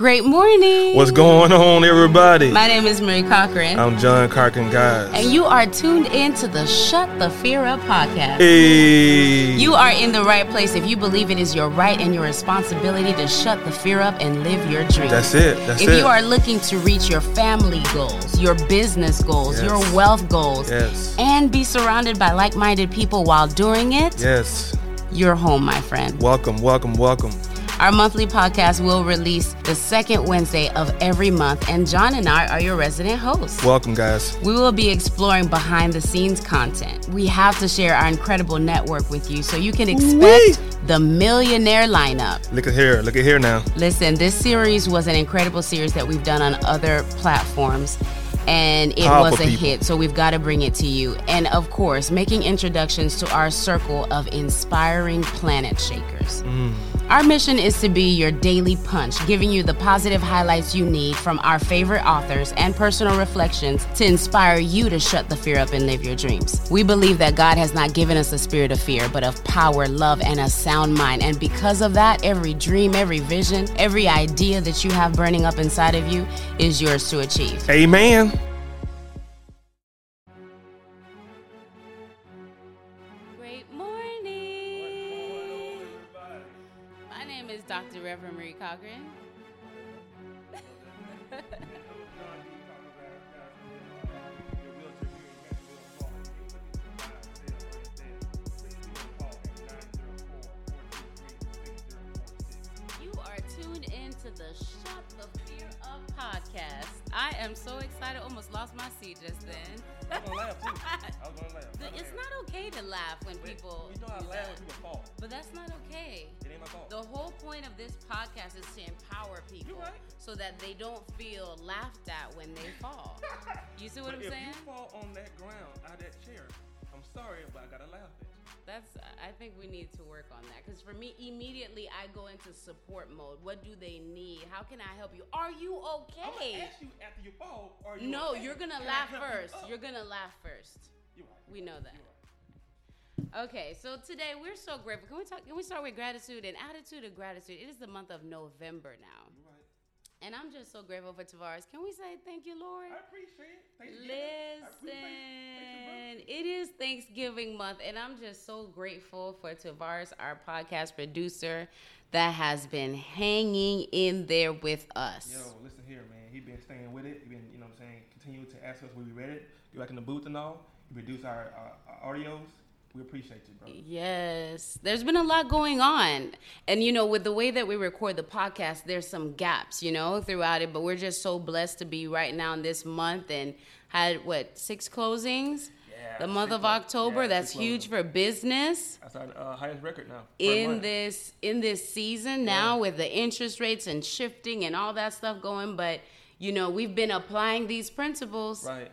Great morning. What's going on, everybody? My name is Marie Cochran. I'm John Carkin, guys. And you are tuned in to the Shut the Fear Up podcast. Hey. You are in the right place if you believe it is your right and your responsibility to shut the fear up and live your dream. That's it. That's it. if it. you are looking to reach your family goals, your business goals, Yes. your wealth goals, Yes. and be surrounded by like minded people while doing it, Yes. you're home, my friend. Welcome, welcome, welcome. Our monthly podcast will release the second Wednesday of every month, and John and I are your resident hosts. Welcome, guys. We will be exploring behind the scenes content. We have to share our incredible network with you so you can expect the millionaire lineup. Look at here. Look at here now. Listen, this series was an incredible series that we've done on other platforms. And it Powerful was a people. hit, so we've got to bring it to you. And of course, making introductions to our circle of inspiring planet shakers. Mm. Our mission is to be your daily punch, giving you the positive highlights you need from our favorite authors and personal reflections to inspire you to shut the fear up and live your dreams. We believe that God has not given us a spirit of fear, but of power, love, and a sound mind. And because of that, every dream, every vision, every idea that you have burning up inside of you is yours to achieve. Amen. Reverend Marie Cochran. You are tuned in to the Shut the Fear Up podcast. I am so excited. Almost lost my seat just then. I was gonna laugh too. I was gonna laugh. The- It's not okay to laugh when people. You know I laugh when people fall. But that's not okay. It ain't my fault. The whole point of this podcast is to empower people right. so that they don't feel laughed at when they fall. You see what But I'm if saying? you fall on that ground out of that chair, I'm sorry, but I gotta laugh at. That's I think we need to work on that cuz for me immediately I go into support mode. What do they need? How can I help you? Are you I'm gonna okay? ask you after you fall. Are you No, okay? you're going to Can laugh help you first. You're going to laugh first. You're right. We know that. You're right. Okay, so today we're so grateful. Can we talk? Can we start with gratitude and attitude of gratitude? It is the month of November now, You're right. And I'm just so grateful for Tavares. Can we say thank you, Lord? I appreciate it. Thanksgiving. I appreciate- Listen, it is Thanksgiving month, and I'm just so grateful for Tavares, our podcast producer, that has been hanging in there with us. Yo, listen here, man. He been staying with it. He been, you know what I'm saying, continue to ask us when we read it. Get back in the booth and all. He produce our, uh, our audios. We appreciate you, bro. Yes, there's been a lot going on. And, you know, with the way that we record the podcast, there's some gaps, you know, throughout it. But we're just so blessed to be right now in this month and had, what, six closings? Yeah, the month of October. yeah, That's huge for business. That's our uh, highest record now. in this in this season now Yeah. with the interest rates and shifting and all that stuff going but you know we've been applying these principles Right.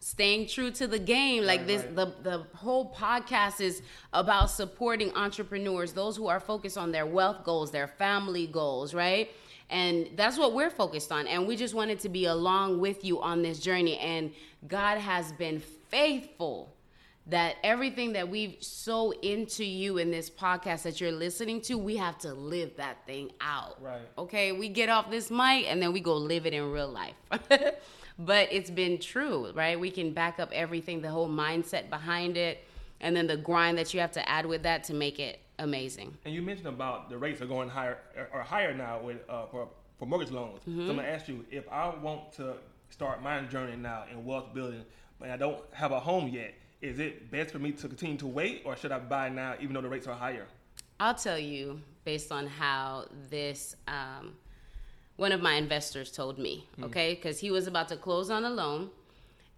Staying true to the game. Like Right, this right. the the whole podcast is about supporting entrepreneurs those who are focused on their wealth goals their family goals right? And that's what we're focused on. And we just wanted to be along with you on this journey. And god has been faithful that everything that we've so into you in this podcast that you're listening to we have to live that thing out. Right. okay? We get off this mic and then we go live it in real life but it's been true right we can back up everything the whole mindset behind it and then the grind that you have to add with that to make it amazing And you mentioned about the rates are going higher or higher now with uh, for for mortgage loans. Mm-hmm. So I'm gonna ask you if I want to start my journey now in wealth building, but I don't have a home yet. Is it best for me to continue to wait, or should I buy now, even though the rates are higher? I'll tell you based on how this um, one of my investors told me, hmm. okay, because he was about to close on a loan,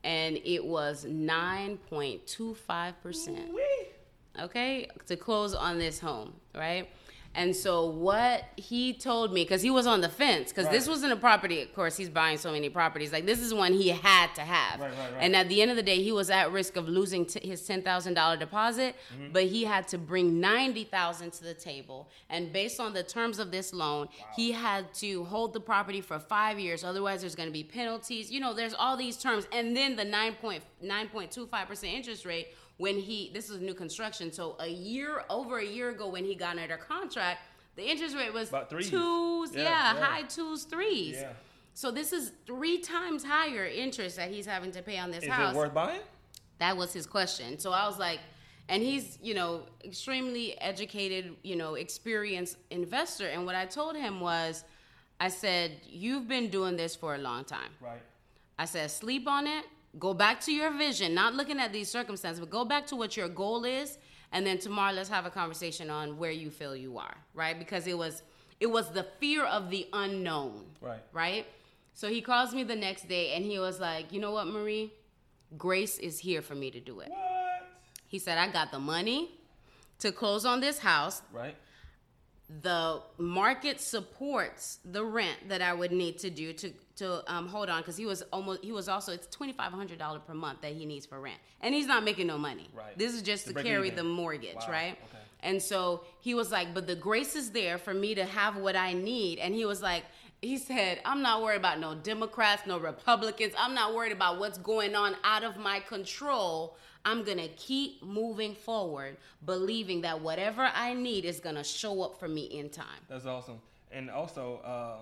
and it was nine point two five percent, Wee. okay, to close on this home, right? And so what he told me, because he was on the fence, because this wasn't a property. Of course, he's buying so many properties. Like this is one he had to have. Right, right, right. And at the end of the day, he was at risk of losing t- his ten thousand dollar deposit, Mm-hmm. but he had to bring ninety thousand to the table. And based on the terms of this loan, he had to hold the property for five years. Otherwise, there's going to be penalties. You know, there's all these terms, and then the nine point nine point two five percent interest rate when he this is new construction. So a year over a year ago when he got under contract, the interest rate was About threes. twos, Yeah, yeah, yeah. high twos, threes. Yeah. So this is three times higher interest that he's having to pay on this Is house. it worth buying? that was his question. So I was like, and he's, you know, extremely educated, you know, experienced investor. And what I told him was, I said, you've been doing this for a long time. Right. I said, sleep on it. Go back to your vision, not looking at these circumstances, but go back to what your goal is, and then tomorrow let's have a conversation on where you feel you are, right? Because it was it was the fear of the unknown, Right. Right. So he calls me the next day, and he was like, you know what, Marie, grace is here for me to do it. What? He said, I got the money to close on this house. Right. The market supports the rent that I would need to do to to um, hold on because he was almost he was also it's twenty five hundred dollar per month that he needs for rent and he's not making no money. Right. This is just To to, carry the mortgage, Wow. right? Okay. And so he was like, but the grace is there for me to have what I need. And he was like, he said, I'm not worried about no Democrats, no Republicans. I'm not worried about what's going on out of my control. I'm going to keep moving forward, believing that whatever I need is going to show up for me in time. That's awesome. And also, uh,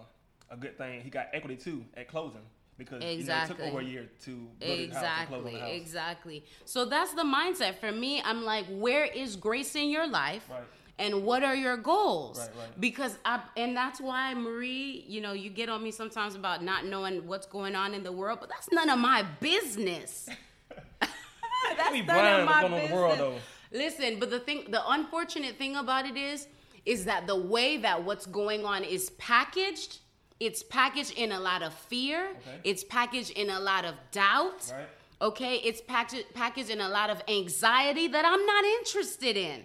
a good thing he got equity too at closing because you know, it took over a year to build his house and close on Exactly, the house. exactly. So that's the mindset for me. I'm like, where is grace in your life? Right. And what are your goals? Right, right. Because I and that's why Marie, you know, you get on me sometimes about not knowing what's going on in the world, but that's none of my business. that's none blind of my the world, business. Listen, but the thing, the unfortunate thing about it is, is that the way that what's going on is packaged, it's packaged in a lot of fear. Okay. It's packaged in a lot of doubt. Right. Okay, it's packaged packaged in a lot of anxiety that I'm not interested in.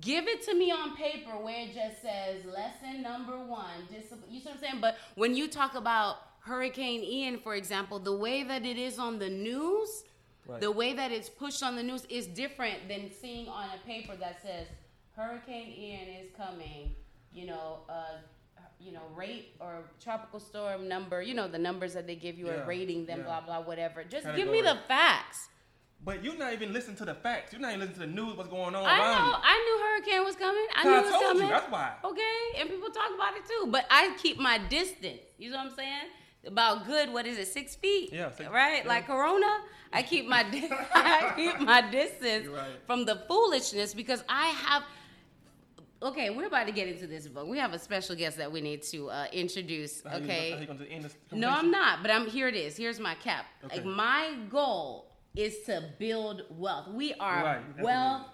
Give it to me on paper where it just says lesson number one. Discipline. You see what I'm saying? But when you talk about Hurricane Ian, for example, the way that it is on the news, Right. the way that it's pushed on the news is different than seeing on a paper that says Hurricane Ian is coming. You know, uh, you know, rate or tropical storm number. You know, the numbers that they give you Yeah, or rating them, yeah. blah blah, whatever. Just give me the facts. But you're not even listening to the facts. You're not even listening to the news. What's going on I know. you? I knew hurricane was coming. I I knew it was told you, coming. that's why. Okay, and people talk about it too, but I keep my distance. You know what I'm saying? About good. What is it? Six feet. Yeah, six- right. yeah. Like Corona. I keep my di- I keep my distance right. from the foolishness because I have. Okay, we're about to get into this book. We have a special guest that we need to uh, introduce. How Okay. how you gonna end No, I'm not. But I'm here. It is. Here's my cap. Okay. Like my goal is to build wealth. We are Right, wealth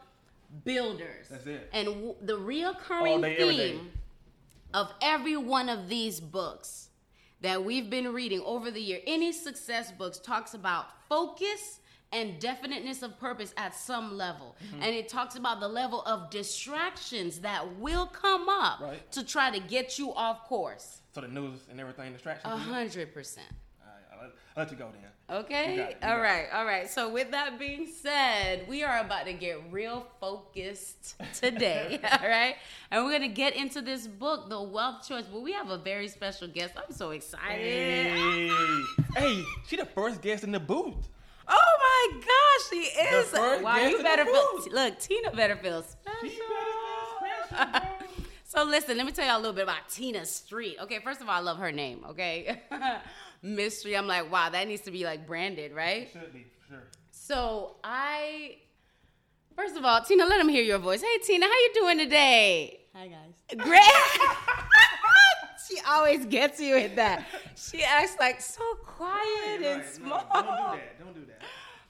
builders. That's it. And w- the reoccurring day, theme of every one of these books that we've been reading over the year, any success books talks about focus and definiteness of purpose at some level. Mm-hmm. And it talks about the level of distractions that will come up Right. to try to get you off course. So the news and everything distraction. A hundred percent. I'll, let- you go then. Okay. You you All right. All right. So with that being said, we are about to get real focused today. all right. And we're gonna get into this book, The Wealth Choice. But we have a very special guest. I'm so excited. Hey, hey, she the first guest in the booth. Oh my gosh, she is. first Wow, you better feel. Look, Tina better feel She special. better feel special. So listen, let me tell y'all a little bit about Tina Street. Okay, first of all, I love her name. Okay, Mystery. I'm like, wow, that needs to be like branded, right? Should be, sure. So I, first of all, Tina, let them hear your voice. Hey, Tina, how you doing today? Hi guys. Great. she always gets you with that. She acts like so quiet Right, and right. small. Don't do that. Don't do that.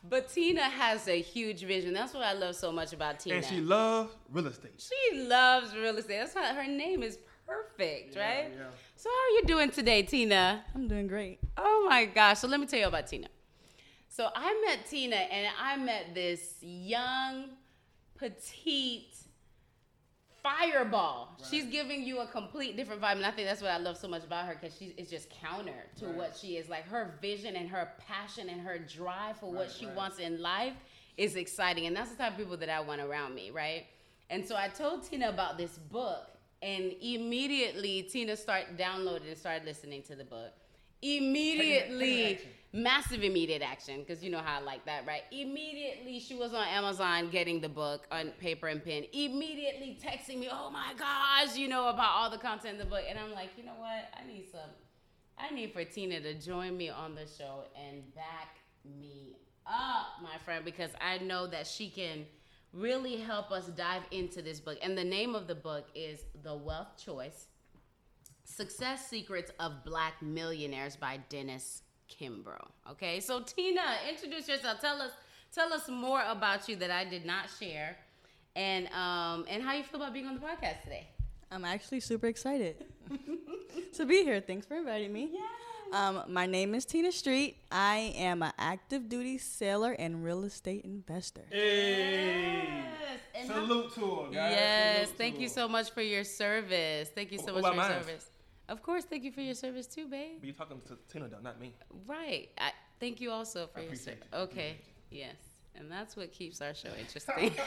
But Tina has a huge vision. That's what I love so much about Tina. And she loves real estate. She loves real estate. That's why her name is perfect, Yeah, right? yeah. So how are you doing today, Tina? I'm doing great. Oh my gosh. So let me tell you about Tina. So I met Tina and I met this young, petite fireball. She's giving you a complete different vibe. And I think that's what I love so much about her because she is just counter to Right. what she is. Like her vision and her passion and her drive for what she right. wants in life is exciting. And that's the type of people that I want around me, right? And so I told Tina about this book, and immediately Tina started downloading and started listening to the book. immediately massive immediate action because you know how I like that, right? Immediately she was on Amazon getting the book on paper and pen. Immediately texting me, "Oh my gosh, you know about all the content in the book," and I'm like, you know what? I need some. I need for Tina to join me on the show and back me up, my friend, because I know that she can really help us dive into this book. And the name of the book is The Wealth Choice Success Secrets of Black Millionaires by Dennis Kimbro. Okay, so Tina, introduce yourself. Tell us tell us more about you that I did not share, and um and how you feel about being on the podcast today. I'm actually super excited to be here. Thanks for inviting me. Yes. Um, my name is Tina Street. I am an active duty sailor and real estate investor. Hey. Yes. And how- Salute to her, guys. Yes, Salute thank you her. so much for your service. Thank you so What much for your mine? service. Of course, thank you for your service too, babe. But you're talking to Tina though, not me. Right. I thank you also for I your service. you. Okay. Yes. And that's what keeps our show interesting.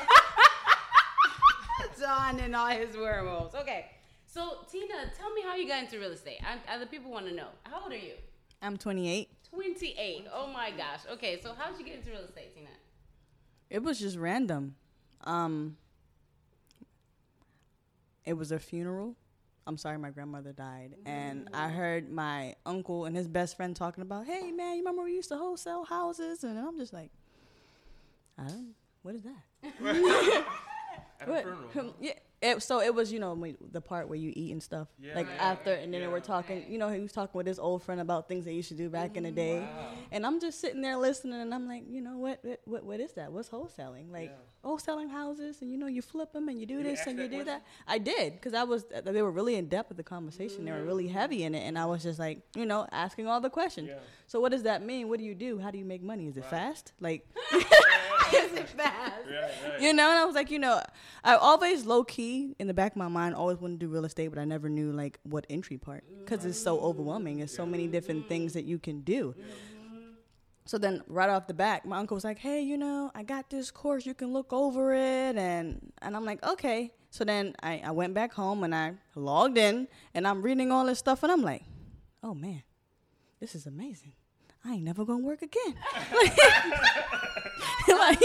Don and all his werewolves. Okay. So Tina, tell me how you got into real estate. I, other people want to know. How old are you? I'm 28. 28. Oh my gosh. Okay. So how did you get into real estate, Tina? It was just random. Um, it was a funeral. I'm sorry, my grandmother died, and I mm. heard my uncle and his best friend talking about, "Hey, man, you remember we used to wholesale houses?" And I'm just like, "I don't. What is that?" At a funeral. Yeah. It, so it was, you know, the part where you eat and stuff. Yeah. like Right, after, and then they yeah. were talking. You know, he was talking with his old friend about things they used to do back in the day. Wow. And I'm just sitting there listening, and I'm like, you know, what, what, what, is that? What's wholesaling? Like Yeah. Oh, wholesaling houses, and you know, you flip them, and you do You this, and you do question? that. I did, because I was. Uh, they were really in depth with the conversation. They were mm. really heavy in it, and I was just like, you know, asking all the questions. Yeah. So what does that mean? What do you do? How do you make money? Is it Right. fast? Like. Is it fast? Right, right. You know, and I was like, you know, I always low key in the back of my mind always wanted to do real estate, but I never knew like what entry part because it's so overwhelming. There's so many different things that you can do. So then, right off the back, my uncle was like, "Hey, you know, I got this course. You can look over it," and and I'm like, "Okay." So then I, I went back home and I logged in and I'm reading all this stuff and I'm like, "Oh man, this is amazing. I ain't never gonna work again." like,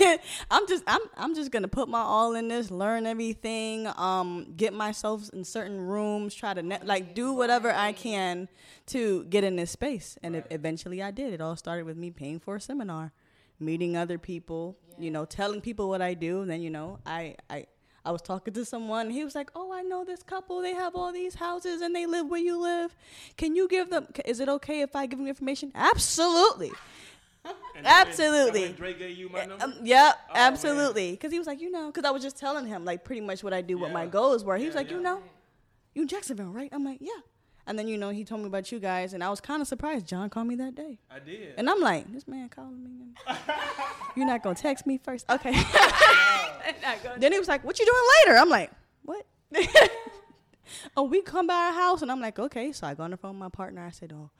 I'm just I'm I'm just gonna put my all in this, learn everything, um, get myself in certain rooms, try to like do whatever I can to get in this space, and e- eventually I did. It all started with me paying for a seminar, meeting other people, you know, telling people what I do. And then you know, I I. I was talking to someone. He was like, "Oh, I know this couple. They have all these houses and they live where you live. Can you give them? Is it okay if I give them information?" Absolutely. And Absolutely. that when gave you my number. Um, yep, Oh, absolutely. Because he was like, you know, because I was just telling him like pretty much what I do, what my goals were. He was Yeah, like, you know, you in Jacksonville, right? I'm like, yeah. And then you know he told me about you guys, and I was kind of surprised. John called me that day, I did. and I'm like, this man calling me. You're not gonna text me first, okay? then he was like, what you doing later? I'm like, what? oh, we come by our house, and I'm like, okay. So I go on the phone with my partner. I said, oh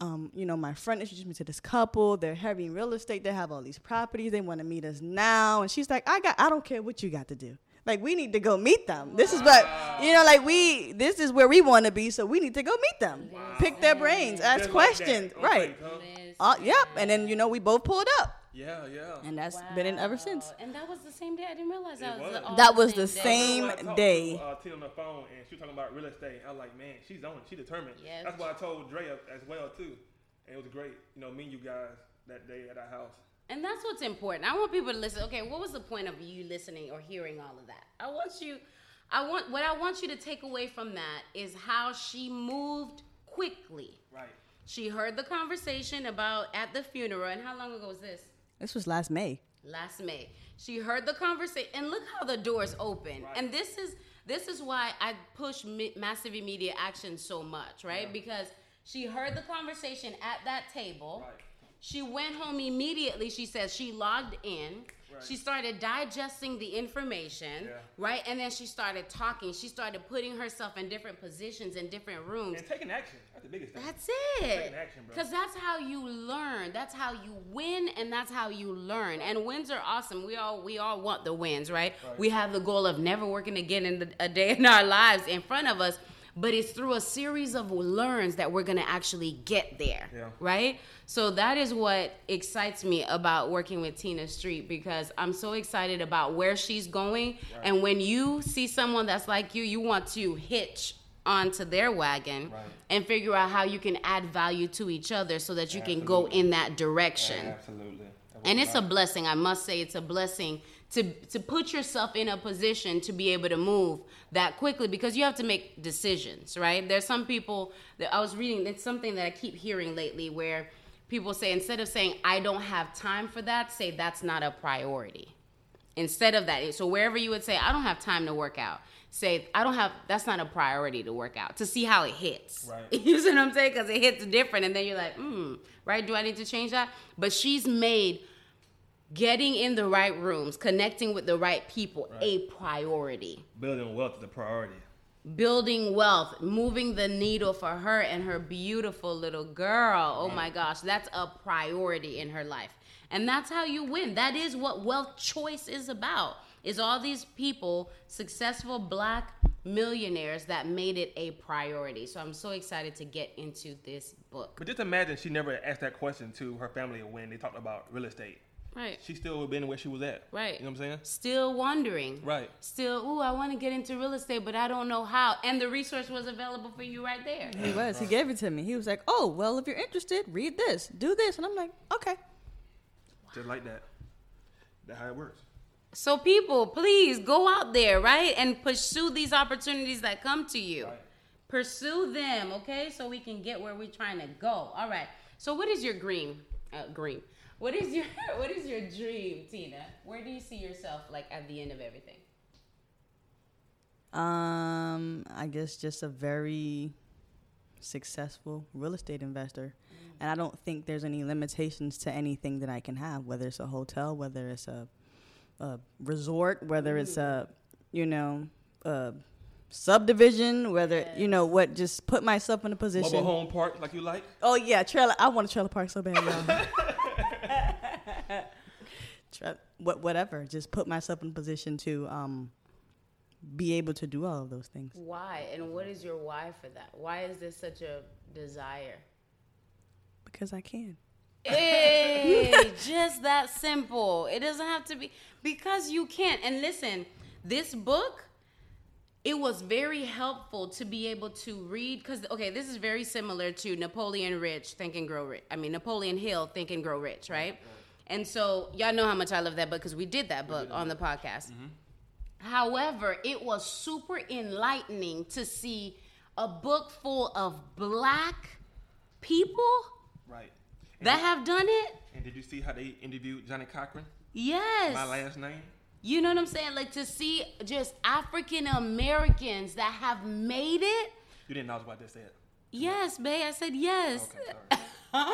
um, you know, my friend introduced me to this couple. They're heavy in real estate. They have all these properties. They want to meet us now. And she's like, I got, I don't care what you got to do. Like, we need to go meet them. This is what, you know, like we, this is where we want to be. So we need to go meet them, pick their brains, ask Just questions. On right. faith. Uh, yep. And then, you know, we both pulled up. Yeah, yeah. And that's been in ever since. And that was the same day. I didn't realize that It was. was. all That was the day. same- When I talked day. To, uh, Tina on the phone, and she was talking about real estate. I was like, man, she's on it. She determined. Yes. That's why I told Dre as well too, and it was great. You know, meeting you guys that day at our house. And that's what's important. I want people to listen. Okay, what was the point of you listening or hearing all of that? I want you, I want what I want you to take away from that is how she moved quickly. Right. She heard the conversation about at the funeral, and how long ago was this? This was last May. last May. She heard the conversation, and look how the doors open. Right. And this is this is why I push mi- massive immediate action so much, right? Yeah. Because she heard the conversation at that table. Right. She went home immediately. She says she logged in. Right. She started digesting the information, Yeah. right? And then she started talking. She started putting herself in different positions in different rooms. And taking action. That's the biggest thing. That's it. Taking action, bro. Because that's how you learn. That's how you win, and that's how you learn. And wins are awesome. We all we all want the wins, right? Right. We have the goal of never working again in the, a day in our lives in front of us. But it's through a series of learns that we're going to actually get there. Yeah. Right? So that is what excites me about working with Tina Street because I'm so excited about where she's going. And when you see someone that's like you, you want to hitch onto their wagon Right. and figure out how you can add value to each other so that you can go in that direction Absolutely. and it's a blessing i must say it's a blessing to to put yourself in a position to be able to move that quickly because you have to make decisions right? There's some people that i was reading it's something that i keep hearing lately where people say instead of saying i don't have time for that say that's not a priority. Instead of that so wherever you would say i don't have time to work out say i don't have that's not a priority to work out to see how it hits. Right. you see what i'm saying? Because it hits different and then you're like hmm right? Do i need to change that? But she's made getting in the right rooms connecting with the right people a priority. Building wealth is a priority. building wealth moving the needle for her and her beautiful little girl. Oh my gosh that's a priority in her life. And that's how you win. That is what wealth choice is about. Is all these people successful black millionaires that made it a priority. So i'm so excited to get into this book. But just imagine she never asked that question to her family when they talked about real estate. Right She still would have been where she was at. Right. You know what I'm saying? still wondering Right. still ooh i want to get into real estate but i don't know how and the resource was available for you right there He was. He gave it to me. He was like, "Oh, well, if you're interested, read this, do this," and I'm like, "Okay." Just like that. That's how it works. So people, please go out there, right, and pursue these opportunities that come to you. Right. Pursue them, okay, so we can get where we're trying to go. All right. So what is your green? Uh, dream. What is your What is your dream, Tina? Where do you see yourself like at the end of everything? Um, I guess just a very successful real estate investor. And I don't think there's any limitations to anything that I can have, whether it's a hotel, whether it's a, a resort, whether it's a, you know, a subdivision, whether, you know, what, just put myself in a position. Mobile home park like you like? Oh, yeah, trailer. I want a trailer park so bad, y'all. Tra- what, whatever. Just put myself in a position to um, be able to do all of those things. Why and what is your why for that? Why is this such a desire? Because I can. Hey, just that simple. It doesn't have to be because you can't. And listen, this book, it was very helpful to be able to read because okay, this is very similar to Napoleon Rich, Think and Grow Rich. I mean Napoleon Hill, Think and Grow Rich, right? And so y'all know how much I love that book because we did that book on the podcast. Mm-hmm. However, it was super enlightening to see a book full of black people Right. that have done it. And did you see how they interviewed Johnnie Cochran? Yes. My last name? You know what I'm saying? Like to see just African Americans that have made it. You didn't know what I was about to say it. Yes, babe. I said yes. Okay.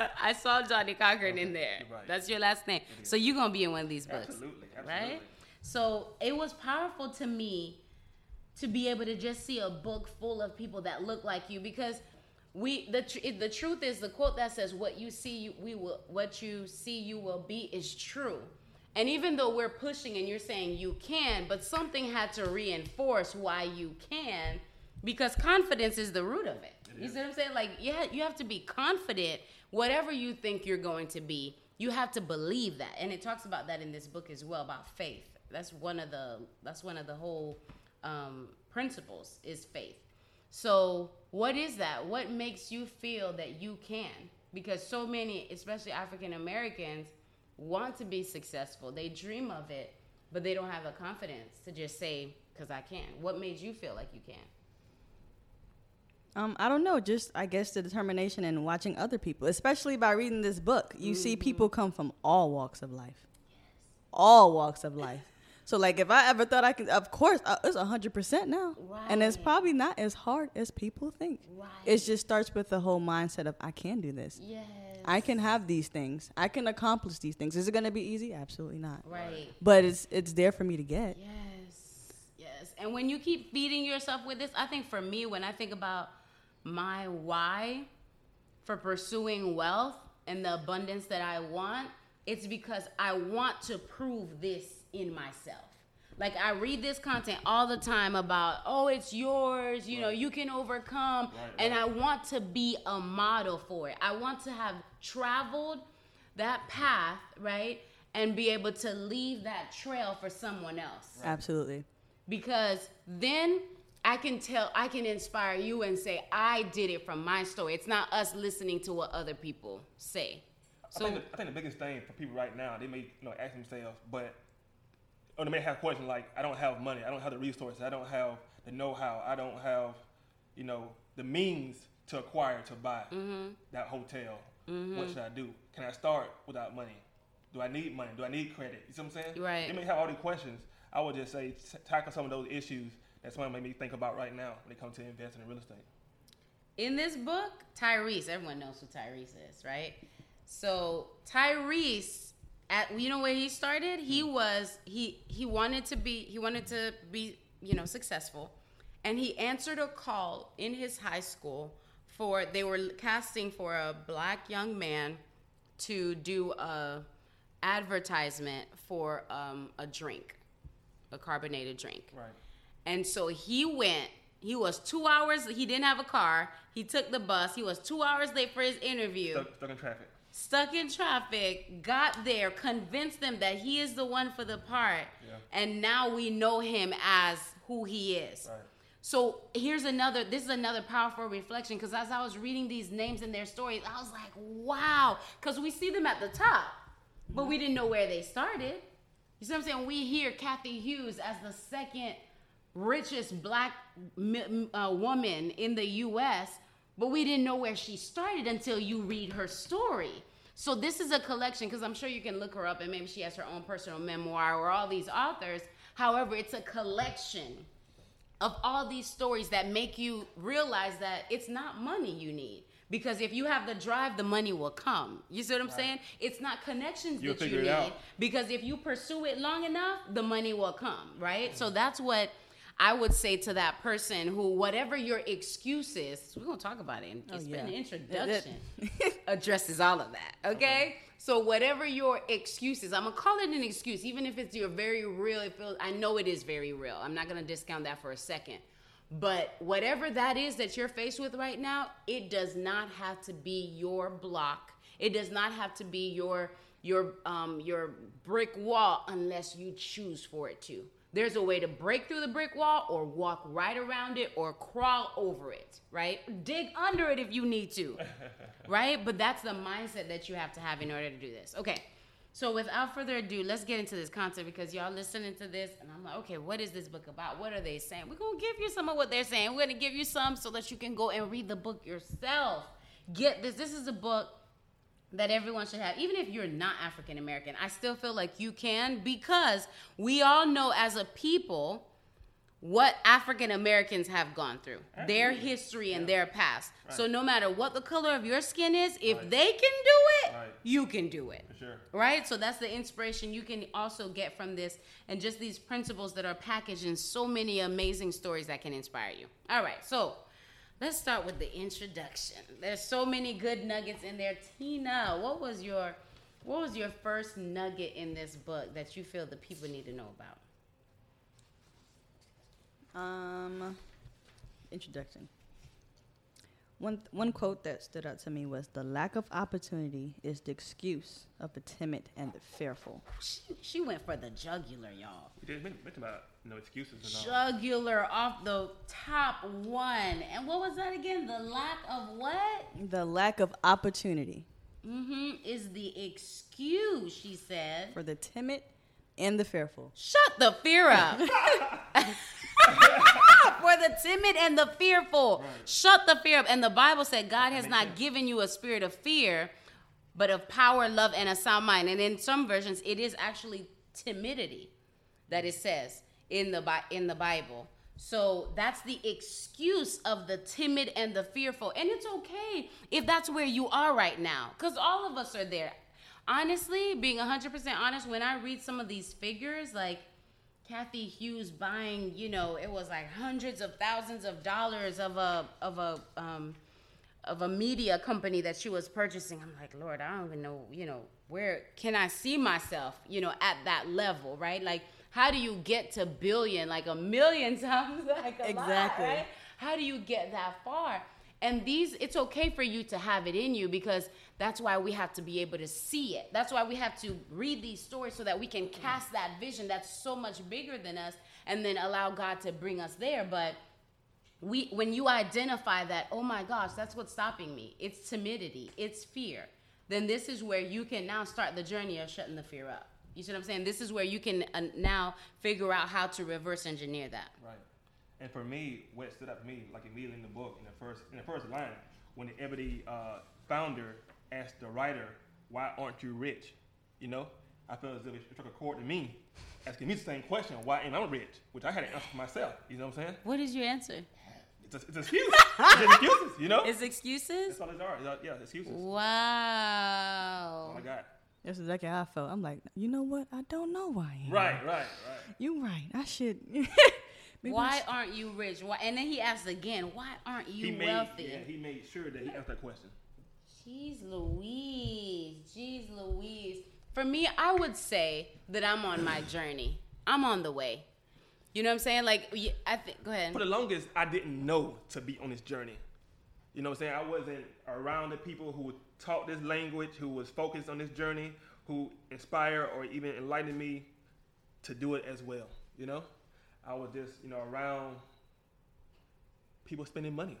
I saw Johnnie Cochran in there. right. That's your last name. So you're gonna be in one of these books. Absolutely, Right? So it was powerful to me to be able to just see a book full of people that look like you because we the tr- the truth is the quote that says what you see you, we will what you see you will be is true. And even though we're pushing and you're saying you can, but something had to reinforce why you can because confidence is the root of it. You see what I'm saying? Like, yeah, you have to be confident. Whatever you think you're going to be, you have to believe that. And it talks about that in this book as well about faith. That's one of the that's one of the whole um, principles is faith. So, what is that? What makes you feel that you can? Because so many, especially African Americans, want to be successful. They dream of it, but they don't have the confidence to just say, "Cause I can." What made you feel like you can? Um, I don't know, just I guess the determination and watching other people, especially by reading this book. You see people come from all walks of life. All walks of life. So like if I ever thought I could of course uh, it's 100% now. And it's probably not as hard as people think. Right. It just starts with the whole mindset of I can do this. Yes. I can have these things. I can accomplish these things. Is it going to be easy? Absolutely not. Right. But it's it's there for me to get. Yes. Yes. And when you keep feeding yourself with this, I think for me, when I think about my why for pursuing wealth and the abundance that I want, it's because I want to prove this in myself. Like I read this content all the time about, oh, it's yours, you know, you can overcome. Right, And. I want to be a model for it. I want to have traveled that path, right? And be able to leave that trail for someone else Absolutely. because then I can tell, I can inspire you and say, I did it from my story. It's not us listening to what other people say. I, So, think the, I think the biggest thing for people right now, they may you know ask themselves, but or they may have questions like, I don't have money, I don't have the resources, I don't have the know-how, I don't have, you know, the means to acquire to buy mm-hmm. that hotel. Mm-hmm. What should I do? Can I start without money? Do I need money? Do I need credit? You see what I'm saying? Right. They may have all these questions. I would just say t- tackle some of those issues that someone made me think about right now when it comes to investing in real estate. in this book, Tyrese, everyone knows who Tyrese is, right? So Tyrese, at you know where he started? He was he he wanted to be he wanted to be you know successful, and he answered a call in his high school for they were casting for a black young man to do a advertisement for um, a drink, a carbonated drink. Right. And so he went. He was two hours. He didn't have a car. He took the bus. He was two hours late for his interview. Stuck, stuck in traffic. Stuck in traffic. Got there. Convinced them that he is the one for the part. Yeah. And now we know him as who he is. Right. So here's another. This is another powerful reflection because as I was reading these names and their stories, I was like, wow. Because we see them at the top, but we didn't know where they started. You see what I'm saying? We hear Cathy Hughes as the second richest black uh, woman in the U.S., but we didn't know where she started until you read her story. So this is a collection because I'm sure you can look her up and maybe she has her own personal memoir or all these authors. However, it's a collection of all these stories that make you realize that it's not money you need. Because if you have the drive, the money will come. You see what I'm saying? It's not connections You'll that you need. Because if you pursue it long enough, the money will come, right? So that's what I would say to that person who, whatever your excuse is, we're gonna talk about it. It's been an introduction, addresses all of that. Okay. So whatever your excuse is, I'm gonna call it an excuse, even if it's your very real. It feels. I know it is very real. I'm not gonna discount that for a second. But whatever that is that you're faced with right now, it does not have to be your block. It does not have to be your your um your brick wall unless you choose for it to. There's a way to break through the brick wall or walk right around it or crawl over it, right? Dig under it if you need to. right? But that's the mindset that you have to have in order to do this. Okay. So without further ado, let's get into this content because y'all listening to this and I'm like, okay, what is this book about? What are they saying? We're going to give you some of what they're saying. We're going to give you some so that you can go and read the book yourself. Get this. This is a book that everyone should have, even if you're not African American. I still feel like you can because we all know as a people what African Americans have gone through, their history and their past. So no matter what the color of your skin is, if Right. they can do it, Right. you can do it. For sure. Right? So that's the inspiration you can also get from this and just these principles that are packaged in so many amazing stories that can inspire you. All right. So let's start with the introduction. There's so many good nuggets in there. Tina, what was your what was your first nugget in this book that you feel the people need to know about? Um, introduction. One one quote that stood out to me was the lack of opportunity is the excuse of the timid and the fearful. She, she went for the jugular, y'all. We didn't mention about no excuses and all. Jugular off the top one. And what was that again? The lack of what? The lack of opportunity Mm-hmm. Is the excuse, she said. for the timid and the fearful. Shut the fear up. For the timid and the fearful. Shut the fear up. And the Bible said God has not sense. given you a spirit of fear, but of power, love, and a sound mind. And in some versions, it is actually timidity that it says in the in the Bible. So that's the excuse of the timid and the fearful. And it's okay if that's where you are right now, because all of us are there. Honestly, being 100% honest, when I read some of these figures, like Cathy Hughes buying, you know, it was like hundreds of thousands of dollars of a of a um of a media company that she was purchasing. I'm like, Lord, I don't even know, you know, where can I see myself, you know, at that level, right? Like how do you get to billion like a million times like a Exactly. lot, right? How do you get that far? And these, it's okay for you to have it in you because that's why we have to be able to see it. That's why we have to read these stories so that we can cast that vision that's so much bigger than us and then allow God to bring us there. But we when you identify that oh my gosh that's what's stopping me. It's timidity. It's fear. Then this is where you can now start the journey of shutting the fear up. You see what i'm saying? This is where you can uh, now figure out how to reverse engineer that. Right. And for me, what stood out to me, like immediately in the book, in the first in the first line, when the Ebony uh, founder asked the writer, "Why aren't you rich?" You know, I felt as if it struck a chord to me, asking me the same question, "Why ain't I rich?" Which I had to answer for myself. You know what I'm saying? what is your answer It's, a, it's excuse. it's excuses. You know. It's excuses That's all it are. Yeah, Yeah, it's excuses. That's wow all I got. That's exactly how I felt. I'm like, you know what? I don't know why. I am. Right, right, right. You right. I should. Maybe I why aren't you rich why, and then he asked again why aren't you he made wealthy yeah, he made sure that he asked that question. Jeez Louise, jeez Louise. For me, I would say that I'm on my journey. I'm on the way. You know what I'm saying? Like, y- I think. Go ahead. For the longest, I didn't know to be on this journey. You know what I'm saying? I wasn't around the people who taught this language, who was focused on this journey, who inspire or even enlightened me to do it as well. You know, I was just you know around people spending money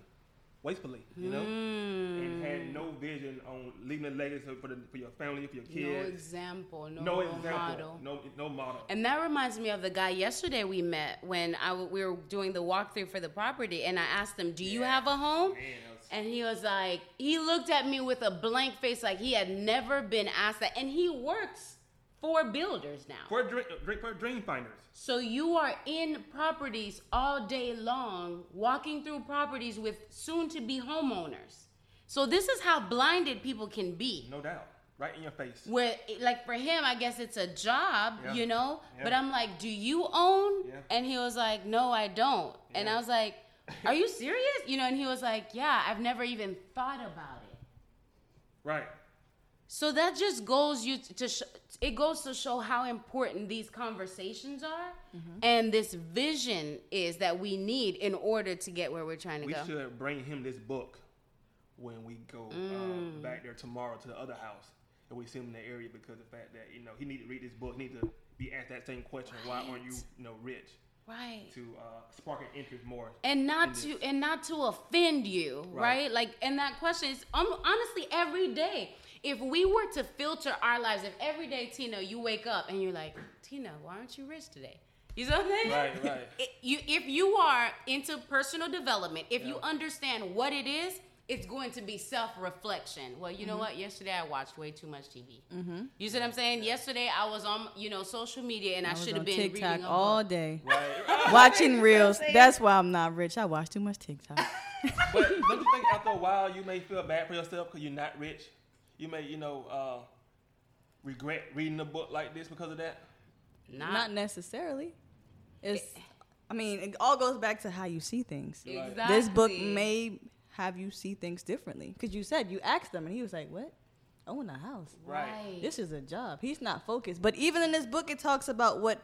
wastefully. You know, and had hmm. no vision on leaving a legacy for the, for your family, for your kids. No example, no, No, example, model. no no model. And that reminds me of the guy yesterday we met when I w- we were doing the walkthrough for the property, and I asked him, "Do you have a home?" Man, was- And he was like, he looked at me with a blank face, like he had never been asked that. And he works for builders now. for dream, drink for dream finders. So you are in properties all day long, walking through properties with soon to be homeowners. So this is how blinded people can be. No doubt, right in your face. Where like for him, I guess it's a job, Yeah. you know? Yeah. But I'm like, "Do you own?" Yeah. And he was like, "No, I don't." And I was like, "Are you serious?" You know, and he was like, "Yeah, I've never even thought about it." Right. So that just goes you to sh- it goes to show how important these conversations are, Mm-hmm. and this vision is that we need in order to get where we're trying to We go. should bring him this book when we go Mm. uh, back there tomorrow to the other house and we see him in the area because of the fact that you know he need to read this book, he need to be asked that same question: Why aren't you, Right. you know, rich? Right. To uh, spark an interest more. And not to this. and not to offend you, right? Right. Like, and that question is um, honestly every day. If we were to filter our lives, if every day, Tina, you wake up and you're like, Tina, why aren't you rich today? You know what I'm saying? Right, right. It- you, if you are into personal development, if you understand what it is, it's going to be self-reflection. Well, you know Mm-hmm. what? Yesterday I watched way too much TV. Mm-hmm. You see what I'm saying? Yesterday I was on, you know, social media and I, I should have been TikTok reading a all day, Right. watching reels. That's why I'm not rich. I watch too much TikTok. but don't you think after a while you may feel bad for yourself because you're not rich? You may, you know, uh, regret reading a book like this because of that. Not, not necessarily. It's. I mean, it all goes back to how you see things. exactly. This book may have you see things differently because you said you asked them, and he was like, "What? Own a house? Right. This is a job." He's not focused. But even in this book, it talks about what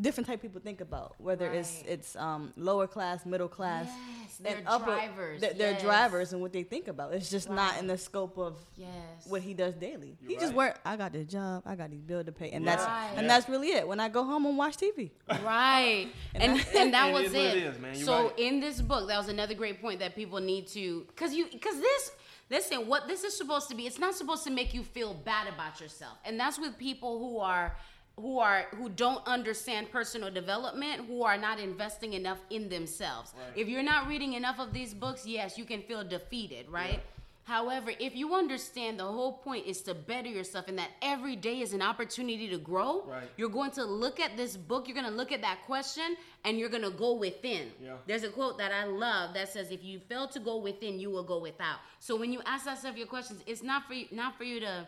different type of people think about, whether it's Right. it's um, lower class, middle class, Yes, they're and upper. drivers. They're, they're yes. drivers and what they think about. It's just not in the scope of Yes. what he does daily. You're he just work. I got this job. I got these bills to pay, and that's Right. and Yeah. that's really it. When I go home and watch TV. Right. And And that's and that It was is what it. it is, man. So right. in this book, that was another great point that people need to cuz you cuz this listen, what this is supposed to be, it's not supposed to make you feel bad about yourself. And that's with people who are who are who don't understand personal development, who are not investing enough in themselves. Right. If you're not reading enough of these books, yes, you can feel defeated, right? However, if you understand the whole point is to better yourself and that every day is an opportunity to grow, Right. you're going to look at this book, you're going to look at that question, and you're going to go within. Yeah. There's a quote that I love that says, "If you fail to go within, you will go without." So when you ask yourself your questions, it's not for you, not for you to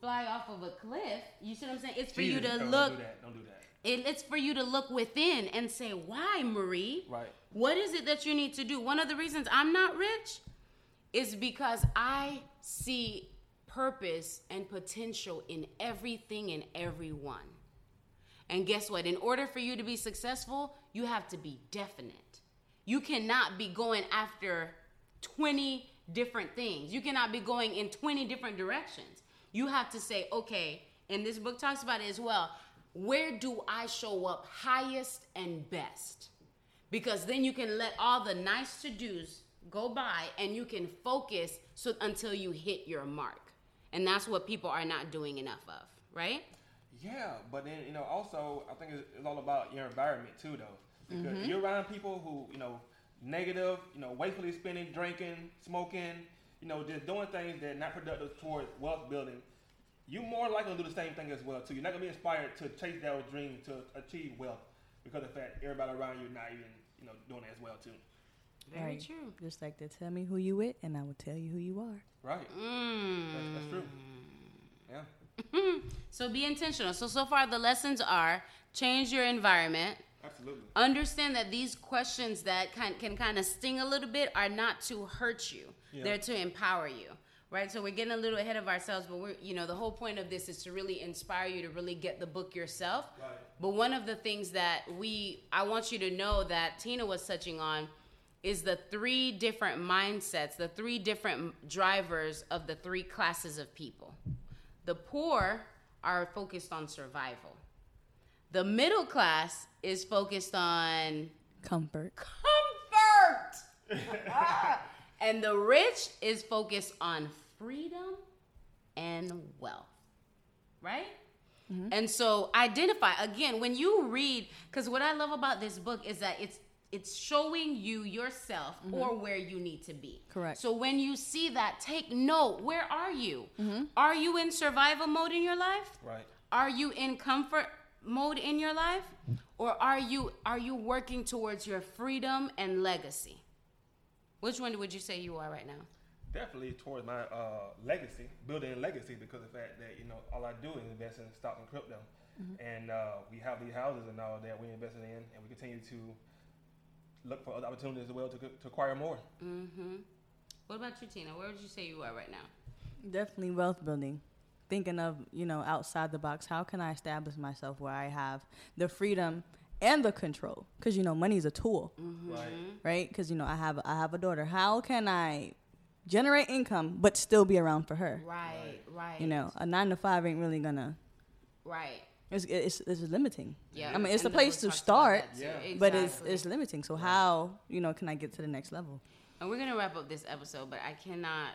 fly off of a cliff. You see what I'm saying? It's for you Jesus, to don't look. do that. Don't do that. It, it's for you to look within and say, "Why, Marie? Right. What is it that you need to do?" One of the reasons I'm not rich is because I see purpose and potential in everything and everyone. And guess what? In order for you to be successful, you have to be definite. You cannot be going after 20 different things. You cannot be going in 20 different directions. You have to say, okay, and this book talks about it as well. Where do I show up highest and best? Because then you can let all the nice to dos go by and you can focus so until you hit your mark. And that's what people are not doing enough of, right? Yeah, but then you know, also I think it's, it's all about your environment too, though. Because Mm-hmm. you're around people who you know negative, you know, wastefully spending, drinking, smoking, you know, just doing things that are not productive towards wealth building. You more likely to do the same thing as well too. You're not gonna be inspired to chase that dream to achieve wealth because of the fact everybody around you not even you know doing that as well too. Very Right. true. Just like to tell me who you with, and I will tell you who you are. Right. Mm. That's, that's true. Yeah. So be intentional. So so far the lessons are change your environment. Absolutely. Understand that these questions that can, can kind of sting a little bit are not to hurt you. Yeah. They're to empower you. Right? So we're getting a little ahead of ourselves, but we're you know, the whole point of this is to really inspire you to really get the book yourself. Right. But one of the things that we I want you to know that Tina was touching on is the three different mindsets, the three different drivers of the three classes of people. The poor are focused on survival. The middle class is focused on Comfort. comfort. Ah. And the rich is focused on freedom and wealth. Right? Mm-hmm. And so identify again when you read cuz what I love about this book is that it's it's showing you yourself mm-hmm. or where you need to be. Correct. So when you see that take note, where are you? Mm-hmm. Are you in survival mode in your life? Right. Are you in comfort mode in your life or are you are you working towards your freedom and legacy? Which one would you say you are right now? Definitely towards my uh, legacy, building a legacy because of the fact that, you know, all I do is invest in stock and crypto. And uh, we have these houses and all that we invested in, and we continue to look for other opportunities as well to, to acquire more. Mm-hmm. What about you, Tina? Where would you say you are right now? Definitely wealth building. Thinking of, you know, outside the box, how can I establish myself where I have the freedom and the control? Because, you know, money is a tool, Mm-hmm. Right. right? Because, you know, I have, I have a daughter. How can I generate income but still be around for her? Right, right. You know, a nine to five ain't really gonna, right. it's, it's, it's limiting. Yeah. I mean, it's And a the place to start, that too. Yeah. but it's, it's limiting. So how, you know, can I get to the next level? And we're gonna wrap up this episode, but I cannot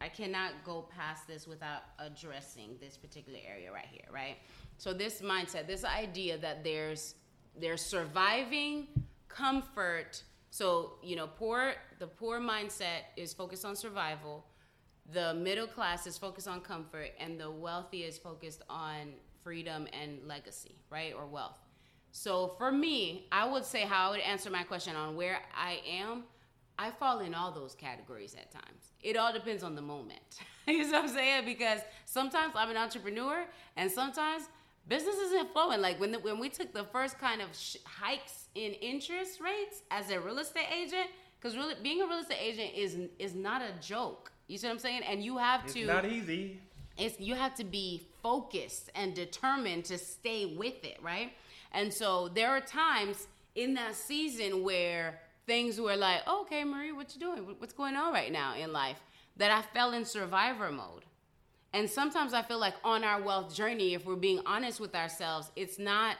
I cannot go past this without addressing this particular area right here, right? So this mindset, this idea that there's there's surviving comfort. So, you know, poor the poor mindset is focused on survival. The middle class is focused on comfort and the wealthy is focused on freedom and legacy, right? Or wealth. So for me, I would say how I would answer my question on where I am. I fall in all those categories at times. It all depends on the moment. you know what I'm saying? Because sometimes I'm an entrepreneur, and sometimes business isn't flowing. Like when the, when we took the first kind of sh- hikes in interest rates as a real estate agent, because really being a real estate agent is is not a joke. You see what I'm saying? And you have It's to not easy. it's you have to be focused and determined to stay with it, right? And so there are times in that season where things were like, oh, "Okay, Marie, what you doing? What's going on right now in life?" That I fell in survivor mode. And sometimes I feel like on our wealth journey, if we're being honest with ourselves, it's not,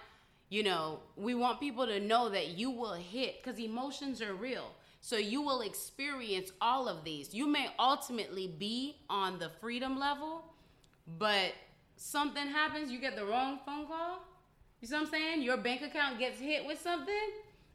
you know, we want people to know that you will hit because emotions are real. So you will experience all of these. You may ultimately be on the freedom level, but something happens, you get the wrong phone call. You see what I'm saying? Your bank account gets hit with something,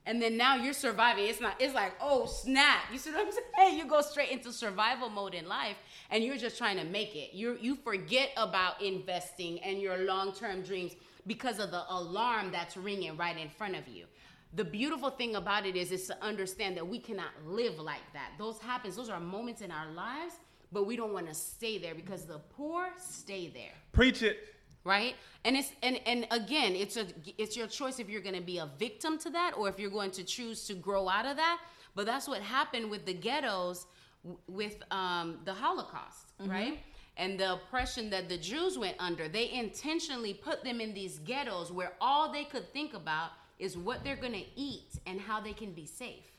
and then now you're surviving. It's not. It's like, oh snap! You see what I'm saying? You go straight into survival mode in life, and you're just trying to make it. You you forget about investing and your long term dreams because of the alarm that's ringing right in front of you. The beautiful thing about it is, is to understand that we cannot live like that. Those happens. Those are moments in our lives, but we don't want to stay there because the poor stay there Preach it. Right? And it's and and again it's a it's your choice if you're going to be a victim to that or if you're going to choose to grow out of that. But that's what happened with the ghettos with um, the holocaust right? And the oppression that the Jews went under, they intentionally put them in these ghettos where all they could think about is what they're going to eat and how they can be safe.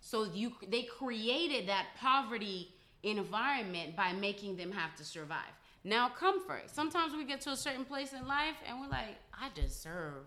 So you they created that poverty environment by making them have to survive. Now comfort. Sometimes we get to a certain place in life and we're like, I deserve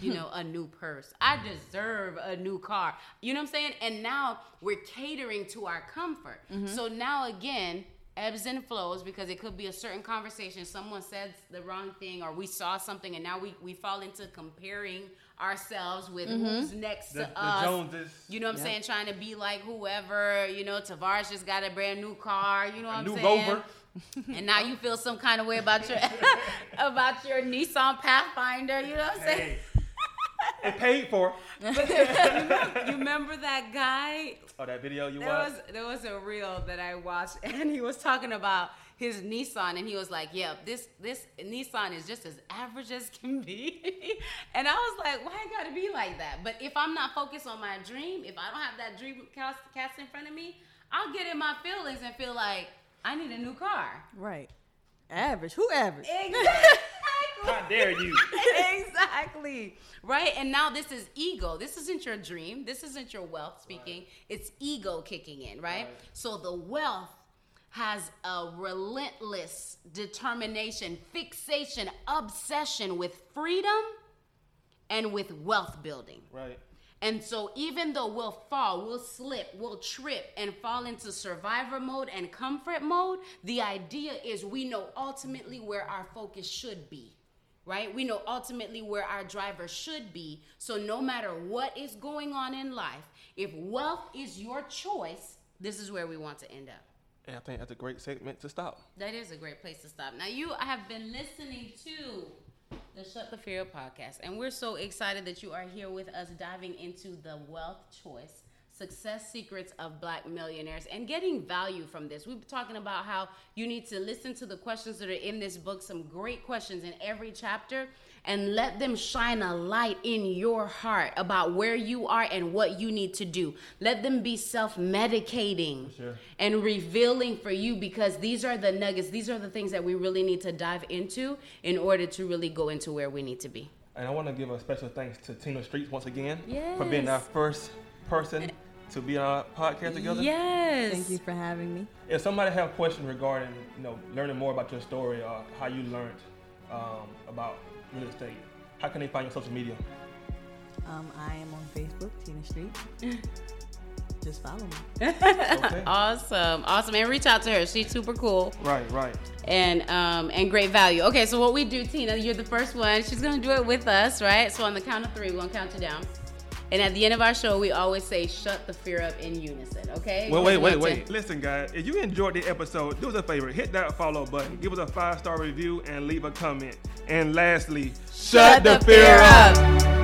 you know, a new purse. I deserve a new car. You know what I'm saying? And now we're catering to our comfort. Mm-hmm. So now again, ebbs and flows because it could be a certain conversation. Someone said the wrong thing or we saw something and now we, we fall into comparing ourselves with mm-hmm. who's next The, to the us. Joneses. You know what I'm saying? Trying to be like whoever. You know, Tavares just got a brand new car. You know what I'm new saying? Rover. And now you feel some kind of way about your about your Nissan Pathfinder. You know what I'm saying? Hey, it paid for. You remember that guy? Oh, that video you There watched? was there was a reel that I watched, and he was talking about his Nissan, and he was like, "Yeah, this this Nissan is just as average as can be." and I was like, "Why it gotta be like that?" But if I'm not focused on my dream, if I don't have that dream cast, cast in front of me, I'll get in my feelings and feel like I need a new car. Right. Average. Who average? Exactly. How dare you? exactly. Right? And now this is ego. This isn't your dream. This isn't your wealth speaking. It's ego kicking in, right? Right. So the wealth has a relentless determination, fixation, obsession with freedom and with wealth building. Right. And so, even though we'll fall, we'll slip, we'll trip, and fall into survivor mode and comfort mode, the idea is we know ultimately where our focus should be, right? We know ultimately where our driver should be. So, no matter what is going on in life, if wealth is your choice, this is where we want to end up. And I think that's a great segment to stop. That is a great place to stop. Now, you have been listening to the Shut the Fear Up podcast, and we're so excited that you are here with us diving into the wealth choice. Success secrets of black millionaires and getting value from this. We've been talking about how you need to listen to the questions that are in this book, some great questions in every chapter, and let them shine a light in your heart about where you are and what you need to do. Let them be self medicating Sure. and revealing for you because these are the nuggets, these are the things that we really need to dive into in order to really go into where we need to be. And I want to give a special thanks to Tina Streets once again for being our first person to be on our podcast together. Yes. Thank you for having me. If somebody have questions regarding, you know, learning more about your story or how you learned um, about real estate, how can they find your social media? Um, I am on Facebook, Tina Street. Just follow me. Okay. Awesome. Awesome. And reach out to her. She's super cool right, right. and um and great value. Okay, so what we do, Tina, you're the first one. She's gonna do it with us, right? So on the count of three, we're gonna count you down. And at the end of our show, we always say shut the fear up in unison, okay? Wait, wait, Because wait, to- wait. Listen, guys, if you enjoyed the episode, do us a favor. Hit that follow button, give us a five star review, and leave a comment. And lastly, Shut the fear up.